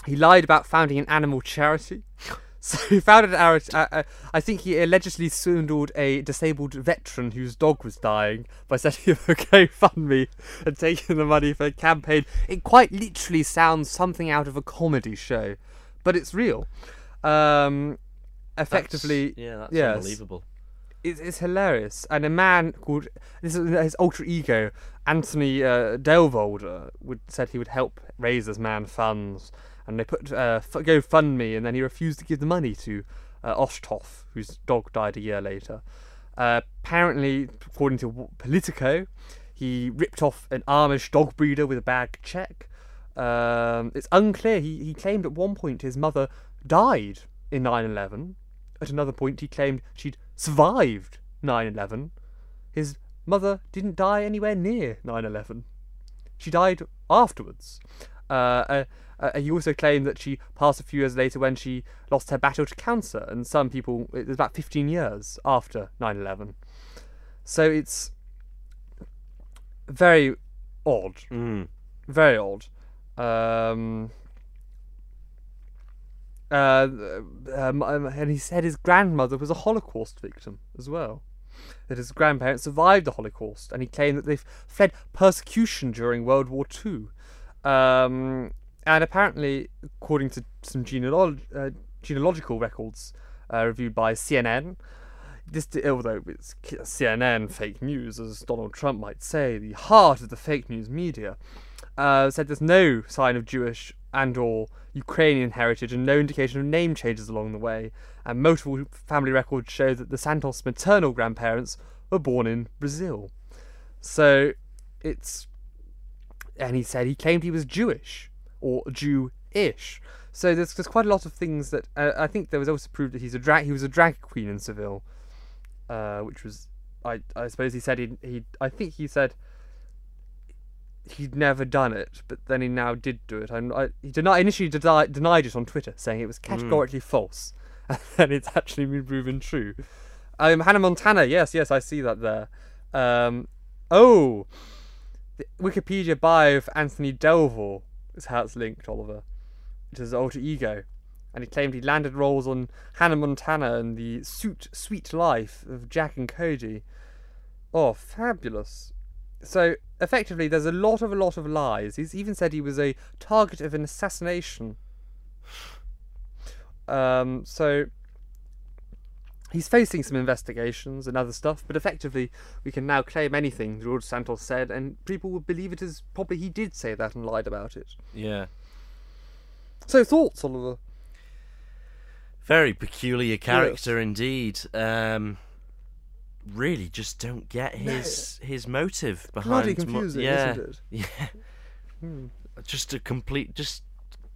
he lied about founding an animal charity. So he founded an uh, uh, I think he allegedly swindled a disabled veteran whose dog was dying by setting up a GoFundMe and taking the money for a campaign. It quite literally sounds something out of a comedy show. but it's real. Um, effectively, That's- yeah, that's yes. unbelievable. it's, it's hilarious. And a man called this is his alter ego, Anthony uh, Devolder, would said he would help raise this man funds, and they put uh, GoFundMe, and then he refused to give the money to uh, whose dog died a year later. Uh, apparently, according to Politico, he ripped off an Amish dog breeder with a bad check. Um, it's unclear. He, he claimed at one point his mother died in 9 11. At another point, he claimed she'd survived 9 11. His mother didn't die anywhere near 9 11. She died afterwards. Uh, uh, he also claimed that she passed a few years later when she lost her battle to cancer, and some people, it was about 15 years after 9 11. So it's very odd. Mm. Very odd. Um, uh, um, and he said his grandmother was a Holocaust victim as well. That his grandparents survived the Holocaust, and he claimed that they fled persecution during World War Two. Um, and apparently, according to some genealog- uh, genealogical records uh, reviewed by CNN, this, although it's CNN fake news, as Donald Trump might say, the heart of the fake news media, uh, said there's no sign of Jewish and/or Ukrainian heritage and no indication of name changes along the way. And multiple family records show that the Santos maternal grandparents were born in Brazil. So it's, and he said he claimed he was Jewish or Jew-ish. So there's there's quite a lot of things that uh, I think there was also proved that he's a drag he was a drag queen in Seville, uh, which was I I suppose he said he he I think he said he'd never done it, but then he now did do it. And I, he denied initially denied, denied it on Twitter, saying it was categorically false, and then it's actually been proven true. Um, Hannah Montana, yes, yes, I see that there. Um, oh, the Wikipedia bio of Anthony Delville is how it's linked, Oliver. It is his alter ego, and he claimed he landed roles on Hannah Montana and the Suit Suite Life of Jack and Cody. Oh, fabulous! So effectively, there's a lot of a lot of lies. He's even said he was a target of an assassination. Um, so he's facing some investigations and other stuff, but effectively, we can now claim anything George Santos said, and people will believe it as probably he did say that and lied about it. Yeah. So thoughts, Oliver? Very peculiar character indeed. Um, really, just don't get his his motive behind. Bloody mo- yeah, isn't it? yeah. Hmm. Just a complete. Just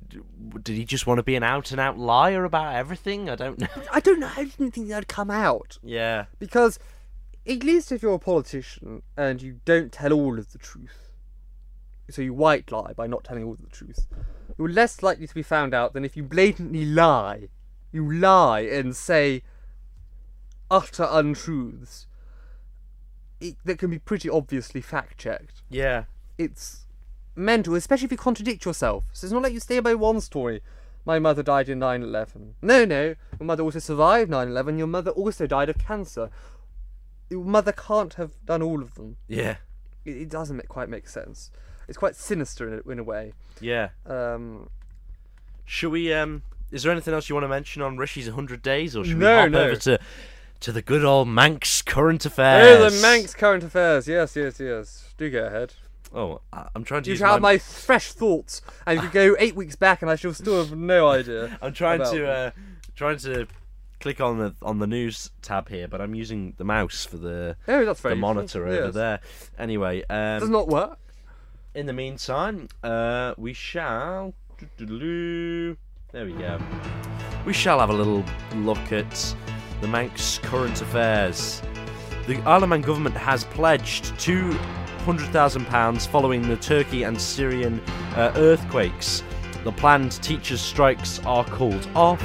did he just want to be an out and out liar about everything? I don't know. I don't know. I didn't think that'd come out Yeah. because, at least if you're a politician and you don't tell all of the truth, so you white lie by not telling all of the truth, you're less likely to be found out than if you blatantly lie. You lie and say utter untruths. It, that can be pretty obviously fact checked. Yeah. it's mental, especially if you contradict yourself. So it's not like you stay by one story. My mother died in 9 11. No, no. Your mother also survived 9 11. Your mother also died of cancer. Your mother can't have done all of them. Yeah. It, it doesn't make, quite make sense. It's quite sinister in a, in a way. Yeah. Um, Should we? Um. Is there anything else you want to mention on Rishi's 100 days, or should No, we hop no. over to to the good old Manx current affairs. oh, the Manx current affairs. Yes, yes, yes. Do go ahead. Oh, I'm trying to. You use my... my fresh thoughts, and you go eight weeks back, and I shall still have no idea. I'm trying to uh, trying to click on the on the news tab here, but I'm using the mouse for the oh, that's the monitor over there. Anyway, um, does not work. In the meantime, uh, we shall. There we go. We shall have a little look at the Manx current affairs. The Isle government has pledged to £100,000 following the Turkey and Syrian uh. The planned teachers' strikes are called off.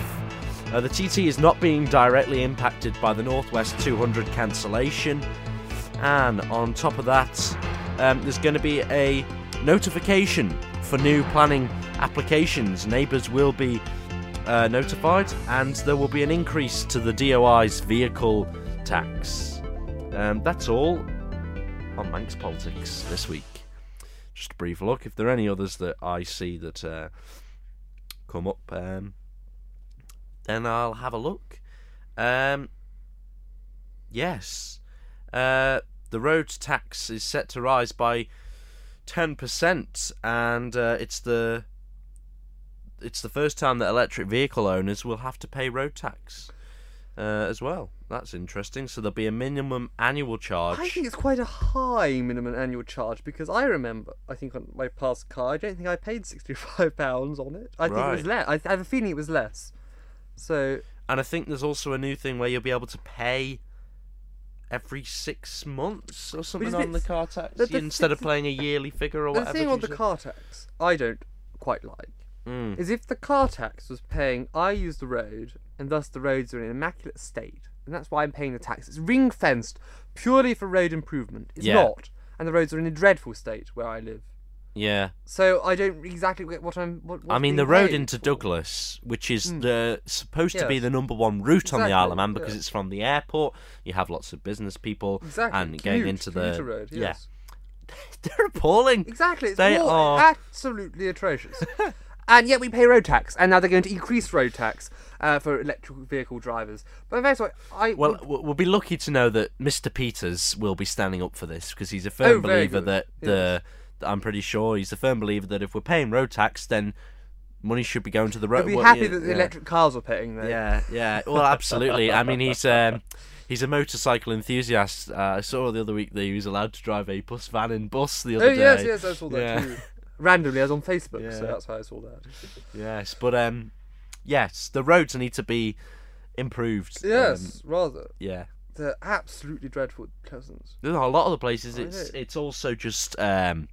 Uh, the TT is not being directly impacted by the Northwest 200 cancellation. And on top of that, um, there's going to be a notification for new planning applications. Neighbours will be uh, notified, and there will be an increase to the DOI's vehicle tax. Um, that's all on Manx politics this week. Just a brief look. If there are any others that I see that uh, come up, um, then I'll have a look. Um, yes, uh, the road tax is set to rise by ten percent, and uh, it's the it's the first time that electric vehicle owners will have to pay road tax uh, as well. That's interesting. So there'll be a minimum annual charge. I think it's quite a high minimum annual charge because I remember, I think on my past car, I don't think I paid sixty-five pounds on it. I think it was less. I I have a feeling it was less. So And I think there's also a new thing where you'll be able to pay every six months or something on the car tax the- the instead of playing a yearly figure or the whatever. thing on the car tax, I don't quite like. Mm. is if the car tax was paying, I use the road, and thus the roads are in immaculate state, and that's why I'm paying the tax. It's ring fenced purely for road improvement. It's Yeah. not, and the roads are in a dreadful state where I live. Yeah, So I don't exactly get what I'm. What, I what's mean being the road paid into for. Douglas, which is Mm. the supposed to be Yes. the number one route on the Isle of Exactly, Man because yeah. it's from the airport. You have lots of business people Exactly. and going into the commuter road. yeah. Yes. They're appalling. Exactly. It's They all are- absolutely atrocious. and yet we pay road tax, and now they're going to increase road tax uh, for electric vehicle drivers. But sorry. I Well, would- we'll be lucky to know that Mr. Peters will be standing up for this because he's a firm Oh, believer that the. I'm pretty sure he's a firm believer that if we're paying road tax, then money should be going to the road. I'd be happy yeah, that the yeah. electric cars are paying though. Yeah, yeah. Well, absolutely. I mean, he's um, he's a motorcycle enthusiast. Uh, I saw the other week that he was allowed to drive a bus van and bus the Oh other day. Oh yes, yes, I saw that Yeah. too. Randomly, I was on Facebook, so Yeah. that's why I saw that. Yes, but um, yes, the roads need to be improved. Um, Yes, rather. yeah. They're absolutely dreadful. There's a lot of the places. I It's know. it's also just um,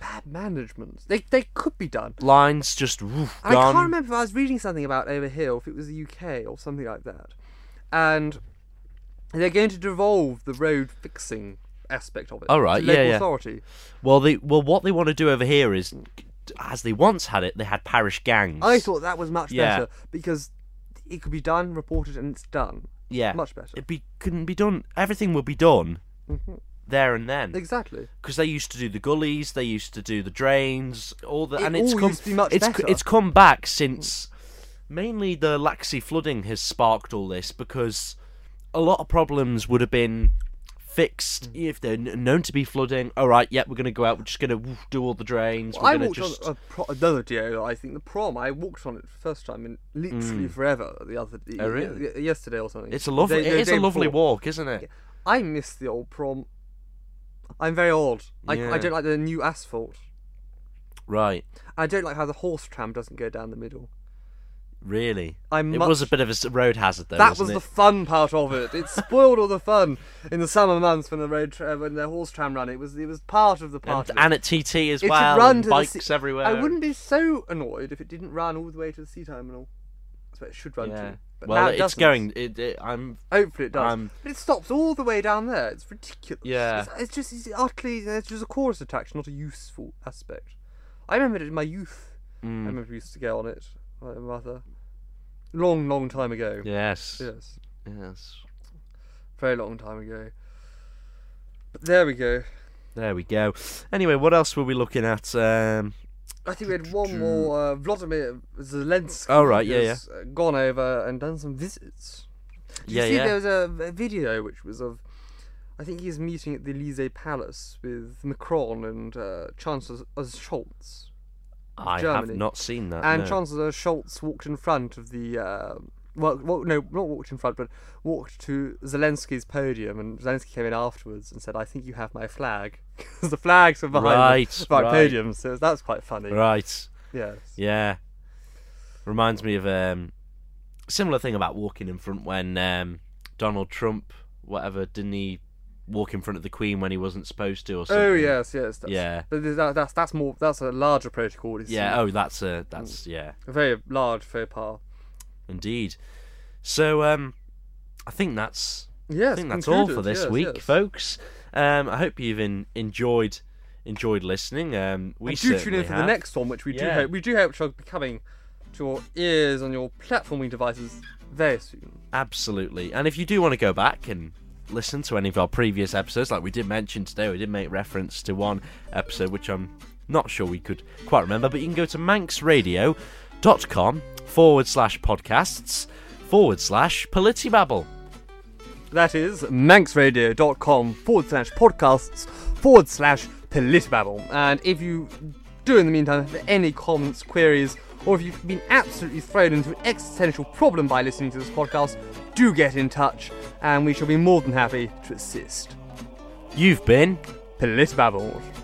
Bad management. They they could be done. lines just woof, I can't remember if I was reading something about over here, or if it was the UK or something like that. And they're going to devolve the road fixing aspect of it. Oh, right, to yeah, local yeah. authority. Well, they well what they want to do over here is, as they once had it, they had parish gangs. I thought that was much Yeah. better because it could be done, reported, and it's done. yeah, Much better. It be couldn't be done. Everything will be done Mhm. there and then. Exactly. because they used to do the gullies, they used to do the drains, all the, It and it's all come, used to be much it's better. it's come back since mainly the Laxey flooding has sparked all this because a lot of problems would have been fixed Mm. if they're kn- known to be flooding. All right, yeah, we're gonna go out, we're just gonna woof, do all the drains. We're I walked just on pro- another DO. I think the prom. I walked on it for the first time in literally forever. The other Mm. Oh, really? y- yesterday or something. it's a lovely, day- a lovely before. walk, isn't it? I miss the old prom. I'm very old. I, Yeah. I don't like the new asphalt. Right, I don't like how the horse tram doesn't go down the middle. Really. I'm It much... was a bit of a road hazard, though. that was it? the fun part of it. It spoiled all the fun in the summer months when the road tra- when the horse tram ran. It was it was part of the and, party. and at TT as It well. run and to bikes everywhere. I wouldn't be so annoyed if it didn't run all the way to the sea terminal. That's where it should run Yeah. to. But well, it it's going. It, it, I'm. Hopefully it does. I'm- but it stops all the way down there. It's ridiculous. Yeah. It's, it's just it's utterly it's just a chorus attraction, not a useful aspect. I remember it in my youth. I Mm, remember we used to go on it. My mother. Long, long time ago. yes. Yes. Yes. Very long time ago. But there we go. There we go. Anyway, what else were we looking at? Um, I think we had one more. Uh, Vladimir Zelensky. Oh, right, yeah, has, uh, Gone over and done some visits. Did yeah, you see yeah. there was a, a video which was of, I think he's meeting at the Elysee Palace with Macron and uh, Chancellor Scholz. I Germany. have not seen that. and no. Chancellor Scholz walked in front of the. Uh, well, well, no, not walked in front, but walked to Zelensky's podium, and Zelensky came in afterwards and said, "I think you have my flag," because the flags were behind Right, the right, podium. So that's quite funny. Right. Yes. Yeah. Reminds me of um, similar thing about walking in front when um, Donald Trump, whatever, didn't he walk in front of the Queen when he wasn't supposed to or something? Oh yes, yes. That's, Yeah. But that, that's that's more. That's a larger protocol. Yeah. Oh, that's a that's yeah. a very large faux pas. Indeed. So um, I think that's Yes. I think that's all for this yes, week, yes. folks. Um, I hope you've en- enjoyed enjoyed listening. Um, we and do tune in for the next one, which we do hope we do hope shall be coming to your ears on your platforming devices very soon. Absolutely. And if you do want to go back and listen to any of our previous episodes, like we did mention today, we did make reference to one episode which I'm not sure we could quite remember, but you can go to manxradio.com forward slash podcasts. forward slash Politibabble. That is manxradio.com forward slash podcasts forward slash politibabble. And if you do in the meantime have any comments, queries, or if you've been absolutely thrown into an existential problem by listening to this podcast, do get in touch and we shall be more than happy to assist. You've been Politibabble.